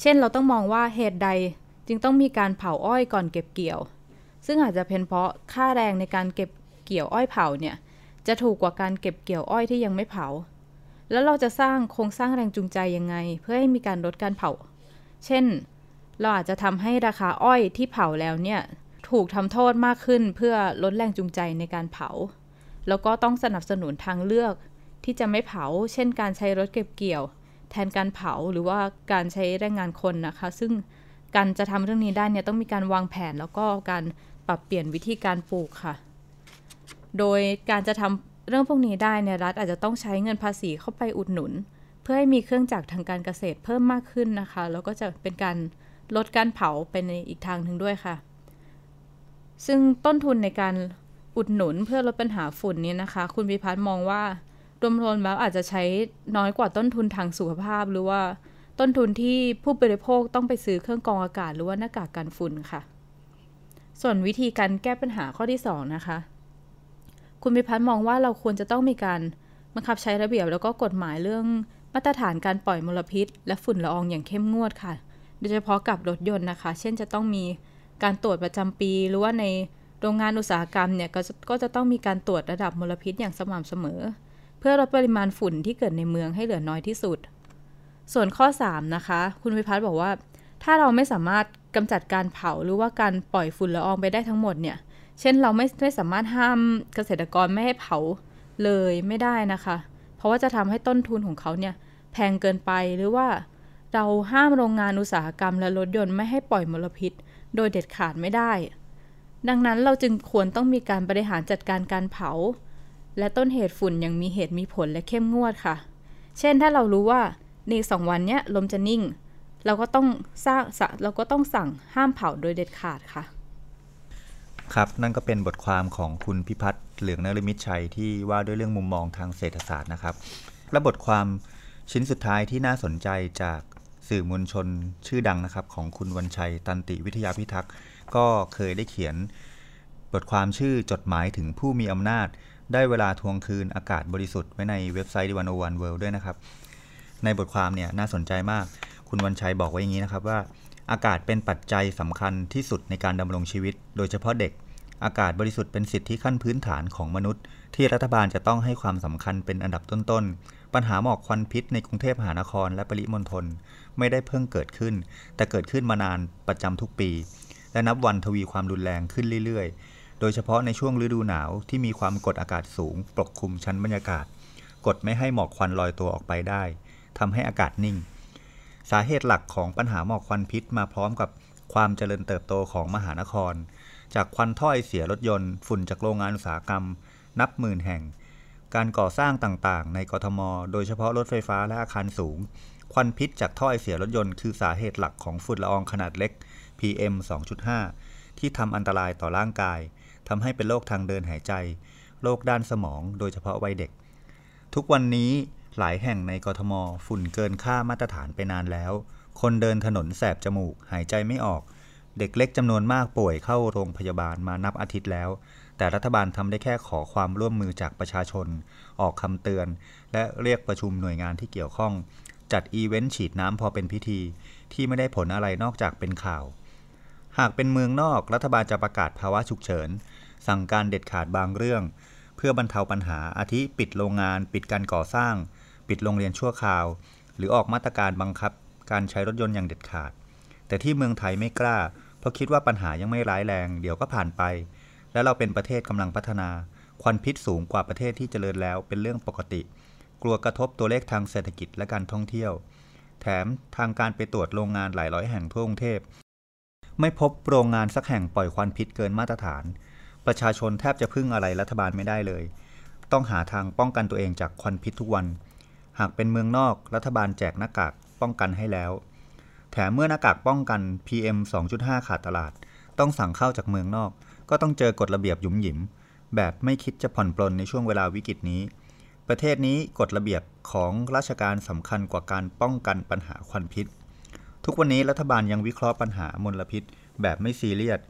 เช่นเราต้องมองว่าเหตุใด จึงต้องมีการเผาอ้อยก่อนเก็บเกี่ยว ซึ่งอาจจะเป็นเพราะค่าแรงในการเก็บเกี่ยวอ้อยเผาเนี่ยจะถูกกว่าการเก็บเกี่ยวอ้อยที่ยังไม่เผา แล้วเราจะสร้างโครงสร้างแรงจูงใจยังไง เพื่อให้มีการลดการเผา เช่น เราอาจจะทำให้ราคาอ้อยที่เผาแล้วเนี่ยถูกทำโทษมากขึ้นเพื่อลดแรงจูงใจในการเผา แล้วก็ต้องสนับสนุนทางเลือกที่จะไม่เผา เช่น การใช้รถเก็บเกี่ยว แทนการเผาหรือว่าการใช้แรงงานคนนะคะ ซึ่ง การจะทำเรื่องนี้ได้เนี่ยต้องมีการวางแผนแล้วก็การปรับเปลี่ยนวิธีการปลูกค่ะ โดยการจะทำเรื่องพวกนี้ได้เนี่ยรัฐอาจจะต้องใช้เงินภาษีเข้าไปอุดหนุน เพื่อให้มีเครื่องจักรทางการเกษตรเพิ่มมากขึ้นนะคะ แล้วก็จะเป็นการลดการเผาไปในอีกทางหนึ่งด้วยค่ะ ซึ่งต้นทุนในการอุดหนุนเพื่อลดปัญหาฝุ่นนี้นะคะ คุณพิพัฒน์มองว่ารวมๆแล้วอาจจะใช้น้อยกว่าต้นทุนทางสุขภาพหรือว่า ต้นทุนที่ผู้บริโภคต้องไปซื้อเครื่องกรองอากาศหรือว่าหน้ากากกันฝุ่นค่ะ ส่วนวิธีการแก้ปัญหาข้อที่ 2 นะคะ คุณพิพัฒน์มองว่าเราควรจะต้องมีการบังคับใช้ระเบียบแล้วก็กฎหมายเรื่องมาตรฐานการปล่อยมลพิษ และฝุ่นละอองอย่างเข้มงวดค่ะ โดยเฉพาะกับรถยนต์นะคะ เช่นจะต้องมีการตรวจประจำปี หรือว่าในโรงงานอุตสาหกรรมเนี่ยกก็จะต้องมีการตรวจระดับมลพิษอย่างสม่ำเสมอ เพื่อลดปริมาณฝุ่นที่เกิดในเมืองให้เหลือน้อยที่สุด ส่วนข้อ 3 นะคะ คุณวิพัฒน์บอกว่า ถ้าเราไม่สามารถกำจัดการเผาหรือว่าการปล่อยฝุ่นละอองไปได้ทั้งหมดเนี่ย เช่นเราไม่ไม่สามารถห้ามเกษตรกรไม่ให้เผาเลยไม่ได้นะคะ เพราะว่าจะทำให้ต้นทุนของเขาเนี่ยแพงเกินไปหรือว่าเราห้ามโรงงานอุตสาหกรรมและรถยนต์ไม่ให้ปล่อยมลพิษ โดยเด็ดขาดไม่ได้ ดังนั้นเราจึงควรต้องมีการบริหารจัดการการเผา และต้นเหตุฝุ่นยังมีเหตุมีผลและเข้มงวดค่ะ เช่นถ้าเรารู้ว่า ในสองวันเนี้ยลมจะนิ่ง เราก็ต้องสร้างเราก็ต้องสั่งห้ามเผาโดยเด็ดขาดค่ะ ครับนั่นก็เป็นบทความของคุณพิพัฒน์เหลืองนฤมิตชัยที่ว่าด้วยเรื่องมุมมองทางเศรษฐศาสตร์นะครับ และบทความชิ้นสุดท้ายที่น่าสนใจจากสื่อมวลชนชื่อดังนะครับของคุณวันชัยตันติวิทยาพิทักษ์ก็เคยได้เขียน บทความชื่อจดหมายถึงผู้มีอำนาจ ได้เวลาทวงคืนอากาศบริสุทธิ์ไว้ในเว็บไซต์วันโอวันเวิลด์ด้วยนะครับ ในบทความเนี่ยน่าสนใจมาก คุณวันชัยบอกไว้อย่างนี้นะครับว่า อากาศเป็นปัจจัยสำคัญที่สุดในการดำรงชีวิต โดยเฉพาะเด็ก อากาศบริสุทธิ์เป็นสิทธิขั้นพื้นฐานของมนุษย์ ที่รัฐบาลจะต้องให้ความสำคัญเป็นอันดับต้นๆ ปัญหาหมอกควันพิษในกรุงเทพมหานครและปริมณฑลไม่ได้เพิ่งเกิดขึ้น แต่เกิดขึ้นมานานประจำทุกปี และนับวันทวีความรุนแรงขึ้นเรื่อยๆ โดยเฉพาะในช่วงฤดูหนาวที่มีความกดอากาศสูง ปกคลุมชั้นบรรยากาศ กดไม่ให้หมอกควันลอยตัวออกไปได้ ทำให้อากาศนิ่ง สาเหตุหลักของปัญหาหมอกควันพิษมาพร้อมกับความเจริญเติบโตของมหานคร จากควันถ้อยเสียรถยนต์ ฝุ่นจากโรงงานอุตสาหกรรม นับหมื่นแห่ง การก่อสร้างต่างๆ ในกทม โดยเฉพาะรถไฟฟ้าและอาคารสูง ควันพิษจากถ้อยเสียรถยนต์คือสาเหตุหลักของฝุ่นละอองขนาดเล็ก PM 2.5 ที่ทำอันตรายต่อร่างกายทำให้เป็นโรคทางเดินหายใจ โรคด้านสมอง โดยเฉพาะวัยเด็ก ทุกวันนี้ หลายแห่งในกทม ฝุ่นเกินค่ามาตรฐานไปนานแล้ว คนเดินถนนแสบจมูก หายใจไม่ออก เด็กเล็กจำนวนมากป่วยเข้าโรงพยาบาลมานับอาทิตย์แล้ว แต่รัฐบาลทำได้แค่ขอความร่วมมือจากประชาชน ออกคำเตือน และเรียกประชุมหน่วยงานที่เกี่ยวข้อง จัดอีเวนต์ฉีดน้ำพอเป็นพิธี ที่ไม่ได้ผลอะไรนอกจากเป็นข่าว หากเป็นเมืองนอกรัฐบาลจะประกาศภาวะฉุกเฉิน สั่งการเด็ดขาดบางเรื่อง เพื่อบรรเทาปัญหาอาทิปิดโรงงาน ปิดการก่อสร้าง ปิดโรงเรียนชั่วคราว หรือออกมาตรการบังคับ การใช้รถยนต์อย่างเด็ดขาด แต่ที่เมืองไทยไม่กล้า เพราะคิดว่าปัญหายังไม่ร้ายแรง เดี๋ยวก็ผ่านไป และเราเป็นประเทศกำลังพัฒนา ควันพิษสูงกว่าประเทศที่เจริญแล้วเป็นเรื่องปกติ กลัวกระทบตัวเลขทางเศรษฐกิจและการท่องเที่ยว แถมทางการไปตรวจโรงงานหลายร้อยแห่งทั่วกรุงเทพไม่พบโรงงานสักแห่งปล่อยควันพิษเกินมาตรฐาน ประชาชนแทบจะพึ่งอะไรรัฐบาลไม่ได้เลย ต้องหาทางป้องกันตัวเองจากควันพิษทุกวัน หากเป็นเมืองนอกรัฐบาลแจกหน้ากากป้องกันให้แล้ว แถมเมื่อหน้ากากป้องกัน PM 2.5 ขาดตลาด ต้องสั่งเข้าจากเมืองนอก ก็ต้องเจอกฎระเบียบยุ่มหยิม แบบไม่คิดจะผ่อนปลนในช่วงเวลาวิกฤตนี้ ประเทศนี้กฎระเบียบของราชการสำคัญกว่าการป้องกันปัญหาควันพิษ ทุกวันนี้รัฐบาลยังวิเคราะห์ปัญหามลพิษ แบบไม่ซีเรียส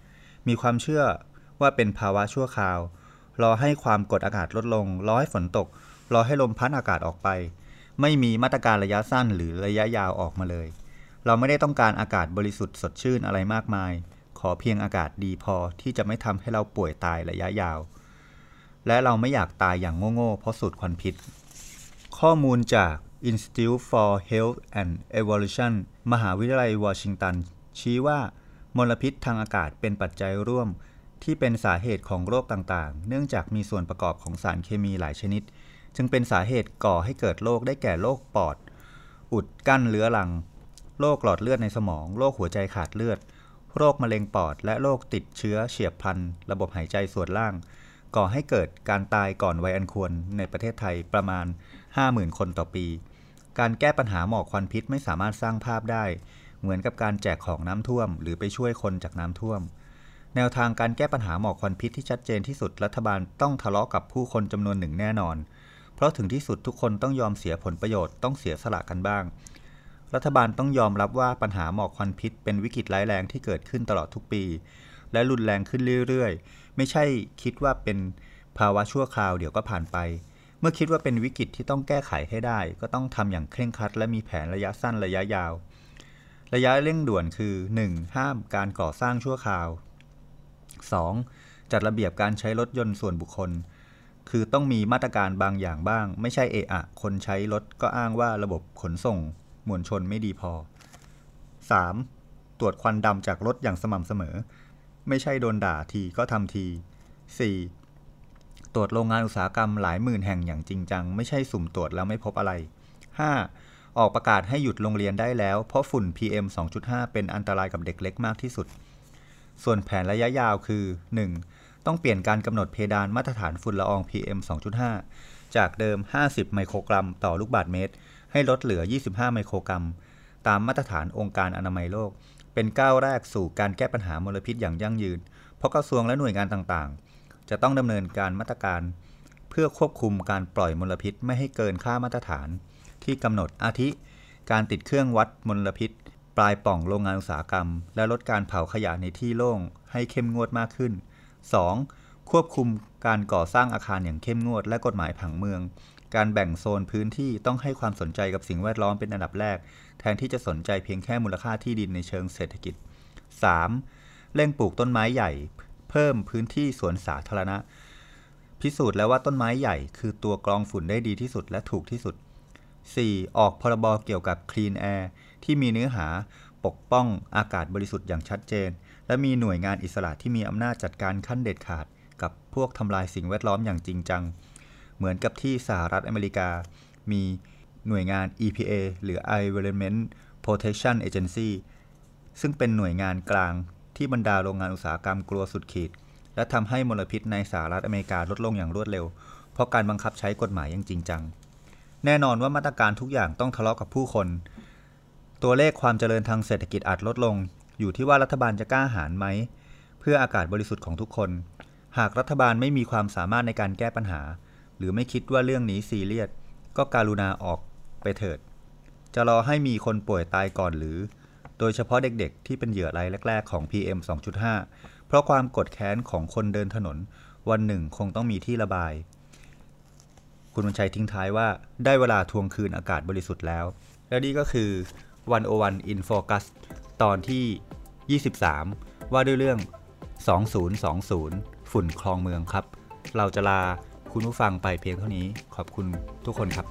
มีความเชื่อว่าเป็นภาวะชั่วคราว รอให้ความกดอากาศลดลง รอให้ฝนตก รอให้ลมพัดอากาศออกไป ไม่มีมาตรการระยะสั้นหรือระยะยาวออกมาเลย เราไม่ได้ต้องการอากาศบริสุทธิ์สดชื่นอะไรมากมาย ขอเพียงอากาศดีพอที่จะไม่ทำให้เราป่วยตายระยะยาว และเราไม่อยากตายอย่างโง่ๆเพราะสูดควันพิษ ข้อมูลจาก Institute for Health and Evolution มหาวิทยาลัยวอชิงตัน ชี้ว่ามลพิษทางอากาศเป็นปัจจัยร่วม ที่เป็นสาเหตุของโรคต่างๆ เนื่องจากมีส่วนประกอบของสารเคมีหลายชนิด จึงเป็นสาเหตุก่อให้เกิดโรคได้แก่โรคปอด อุดกั้นเรื้อรัง โรคหลอดเลือดในสมอง โรคหัวใจขาดเลือด โรคมะเร็งปอด และโรคติดเชื้อเฉียบพลันระบบหายใจส่วนล่าง ก่อให้เกิดการตายก่อนวัยอันควรในประเทศไทยประมาณ 50,000 คนต่อปี การแก้ปัญหาหมอกควันพิษไม่สามารถสร้างภาพได้ เหมือนกับการแจกของน้ำท่วม หรือไปช่วยคนจากน้ำท่วมแนวทางการแก้ปัญหาหมอกควันพิษที่ชัดเจนที่สุดรัฐบาลต้องทะเลาะกับผู้คนจำนวนหนึ่งแน่นอน เพราะถึงที่สุดทุกคนต้องยอมเสียผลประโยชน์ต้องเสียสละกันบ้าง รัฐบาลต้องยอมรับว่าปัญหาหมอกควันพิษ เป็นวิกฤตร้ายแรงที่เกิดขึ้นตลอดทุกปี และรุนแรงขึ้นเรื่อยๆ ไม่ใช่คิดว่าเป็นภาวะชั่วคราวเดี๋ยวก็ผ่านไป เมื่อคิดว่าเป็นวิกฤตที่ต้องแก้ไขให้ได้ ก็ต้องทำอย่างเคร่งครัด และมีแผนระยะสั้นระยะยาว ระยะเร่งด่วนคือ 1. ห้ามการก่อสร้างชั่วคราว 2. จัดระเบียบการใช้รถยนต์ส่วนบุคคล คือต้องมีมาตรการบางอย่างบ้าง ไม่ใช่เอะอะ คนใช้รถก็อ้างว่าระบบขนส่งมวลชนไม่ดีพอ 3. ตรวจควันดำจากรถอย่างสม่ำเสมอ ไม่ใช่โดนด่าทีก็ทำที 4. ตรวจโรงงานอุตสาหกรรมหลายหมื่นแห่งอย่างจริงจัง ไม่ใช่สุ่มตรวจแล้วไม่พบอะไร 5. ออกประกาศให้หยุดโรงเรียนได้แล้ว เพราะฝุ่น PM 2.5 เป็นอันตรายกับเด็กเล็กมากที่สุด ส่วนแผนระยะยาวคือ 1. ต้องเปลี่ยนการกำหนดเพดานมาตรฐานฝุ่นละออง PM 2.5 จากเดิม 50 ไมโครกรัมต่อลูกบาศก์เมตร ให้ลดเหลือ 25 ไมโครกรัม ตามมาตรฐานองค์การอนามัยโลก เป็นก้าวแรกสู่การแก้ปัญหามลพิษอย่างยั่งยืน เพราะกระทรวงและหน่วยงานต่างๆ จะต้องดำเนินการมาตรการ เพื่อควบคุมการปล่อยมลพิษไม่ให้เกินค่ามาตรฐาน ที่กำหนดอาทิ การติดเครื่องวัดมลพิษ ปลายป่องโรงงานอุตสาหกรรม และลดการเผาขยะในที่โล่งให้เข้มงวดมากขึ้น 2. ควบคุมการก่อสร้างอาคารอย่างเข้มงวด และกฎหมายผังเมือง การแบ่งโซนพื้นที่ต้องให้ความสนใจกับสิ่งแวดล้อมเป็นอันดับแรก แทนที่จะสนใจเพียงแค่มูลค่าที่ดินในเชิงเศรษฐกิจ 3. เร่งปลูกต้นไม้ใหญ่ เพิ่มพื้นที่สวนสาธารณะ พิสูจน์แล้วว่าต้นไม้ใหญ่ คือตัวกรองฝุ่นได้ดีที่สุดและถูกที่สุด 4. ออกพรบเกี่ยวกับ Clean Air ที่มีเนื้อหาปกป้องอากาศบริสุทธิ์อย่างชัดเจน และมีหน่วยงานอิสระที่มีอำนาจจัดการขั้นเด็ดขาด กับพวกทำลายสิ่งแวดล้อมอย่างจริงจัง เหมือนกับที่สหรัฐอเมริกา มีหน่วยงาน EPA หรือ Environment Protection Agency ซึ่งเป็นหน่วยงานกลางที่บรรดาโรงงานอุตสาหกรรมกลัวสุดขีด และทำให้มลพิษในสหรัฐอเมริกาลดลงอย่างรวดเร็ว เพราะการบังคับใช้กฎหมายอย่างจริงจัง แน่นอนว่ามาตรการทุกอย่างต้องทะเลาะกับผู้คน ตัวเลขความเจริญทางเศรษฐกิจอาจลดลง อยู่ที่ว่ารัฐบาลจะกล้าหาญไหม เพื่ออากาศบริสุทธิ์ของทุกคน หากรัฐบาลไม่มีความสามารถในการแก้ปัญหา หรือไม่คิดว่าเรื่องนี้ซีเรียสก็การุณาออกไปเถิด จะรอให้มีคนป่วยตายก่อนหรือ โดยเฉพาะเด็กๆ ที่เป็นเหยื่อรายแรก ๆ ของ PM 2.5 เพราะความกดแค้นของคนเดินถนน วันหนึ่งคงต้องมีที่ระบาย คุณวันชัยทิ้งท้ายว่า ได้เวลาทวงคืนอากาศบริสุทธิ์แล้ว และนี่ก็คือ101 in Focus ตอนที่ 23 ว่าด้วยเรื่อง 2020 ฝุ่นคลองเมืองครับ เราจะลาคุณผู้ฟังไปเพียงเท่านี้ขอบคุณทุกคนครับ